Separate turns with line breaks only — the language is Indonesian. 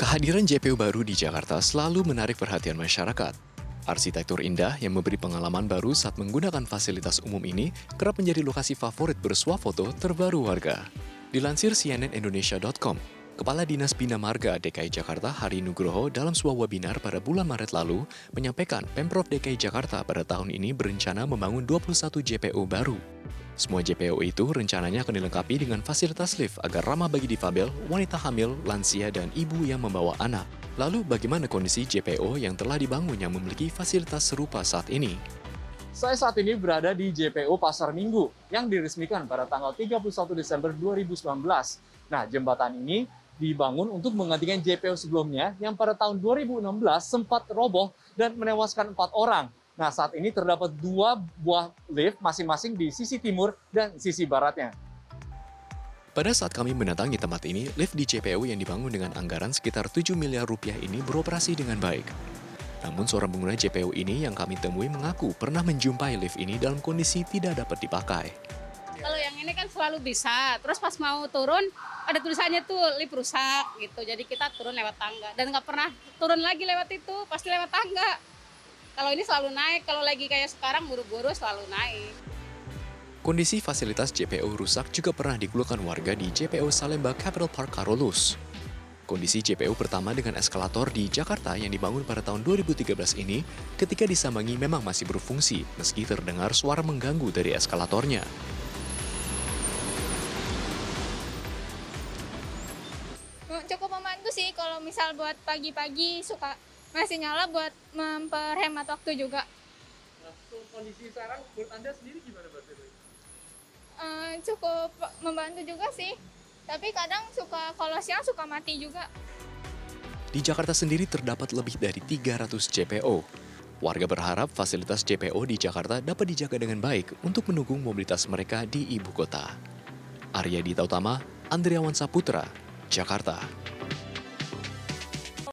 Kehadiran JPU baru di Jakarta selalu menarik perhatian masyarakat. Arsitektur indah yang memberi pengalaman baru saat menggunakan fasilitas umum ini kerap menjadi lokasi favorit bersuah foto terbaru warga. Dilansir cnnindonesia.com, Kepala Dinas Bina Marga DKI Jakarta Hari Nugroho dalam sebuah webinar pada bulan Maret lalu menyampaikan Pemprov DKI Jakarta pada tahun ini berencana membangun 21 JPO baru. Semua JPO itu rencananya akan dilengkapi dengan fasilitas lift agar ramah bagi difabel, wanita hamil, lansia, dan ibu yang membawa anak. Lalu bagaimana kondisi JPO yang telah dibangun yang memiliki fasilitas serupa saat ini?
Saya saat ini berada di JPO Pasar Minggu yang diresmikan pada tanggal 31 Desember 2019. Nah, jembatan ini dibangun untuk menggantikan JPO sebelumnya yang pada tahun 2016 sempat roboh dan menewaskan empat orang. Nah, saat ini terdapat dua buah lift masing-masing di sisi timur dan sisi baratnya.
Pada saat kami mendatangi tempat ini, lift di JPU yang dibangun dengan anggaran sekitar 7 miliar rupiah ini beroperasi dengan baik. Namun seorang pengguna JPU ini yang kami temui mengaku pernah menjumpai lift ini dalam kondisi tidak dapat dipakai.
Kalau yang ini kan selalu bisa, terus pas mau turun ada tulisannya tuh lift rusak gitu, jadi kita turun lewat tangga dan nggak pernah turun lagi lewat itu, pasti lewat tangga. Kalau ini selalu naik, kalau lagi kayak sekarang buru-buru selalu naik.
Kondisi fasilitas JPO rusak juga pernah dikeluhkan warga di JPO Salemba Capital Park Karolus. Kondisi JPO pertama dengan eskalator di Jakarta yang dibangun pada tahun 2013 ini ketika disambangi memang masih berfungsi meski terdengar suara mengganggu dari eskalatornya.
cukup membantu sih kalau misal buat pagi-pagi suka masih nyala buat memperhemat waktu juga.
Nah, kondisi sekarang menurut Anda sendiri gimana Mbak
Uh, cukup membantu juga sih, tapi kadang suka kalau siang suka mati juga.
Di Jakarta sendiri terdapat lebih dari 300 JPO. Warga berharap fasilitas JPO di Jakarta dapat dijaga dengan baik untuk mendukung mobilitas mereka di ibu kota. Arya Dita Utama, Andriawan Saputra, Jakarta.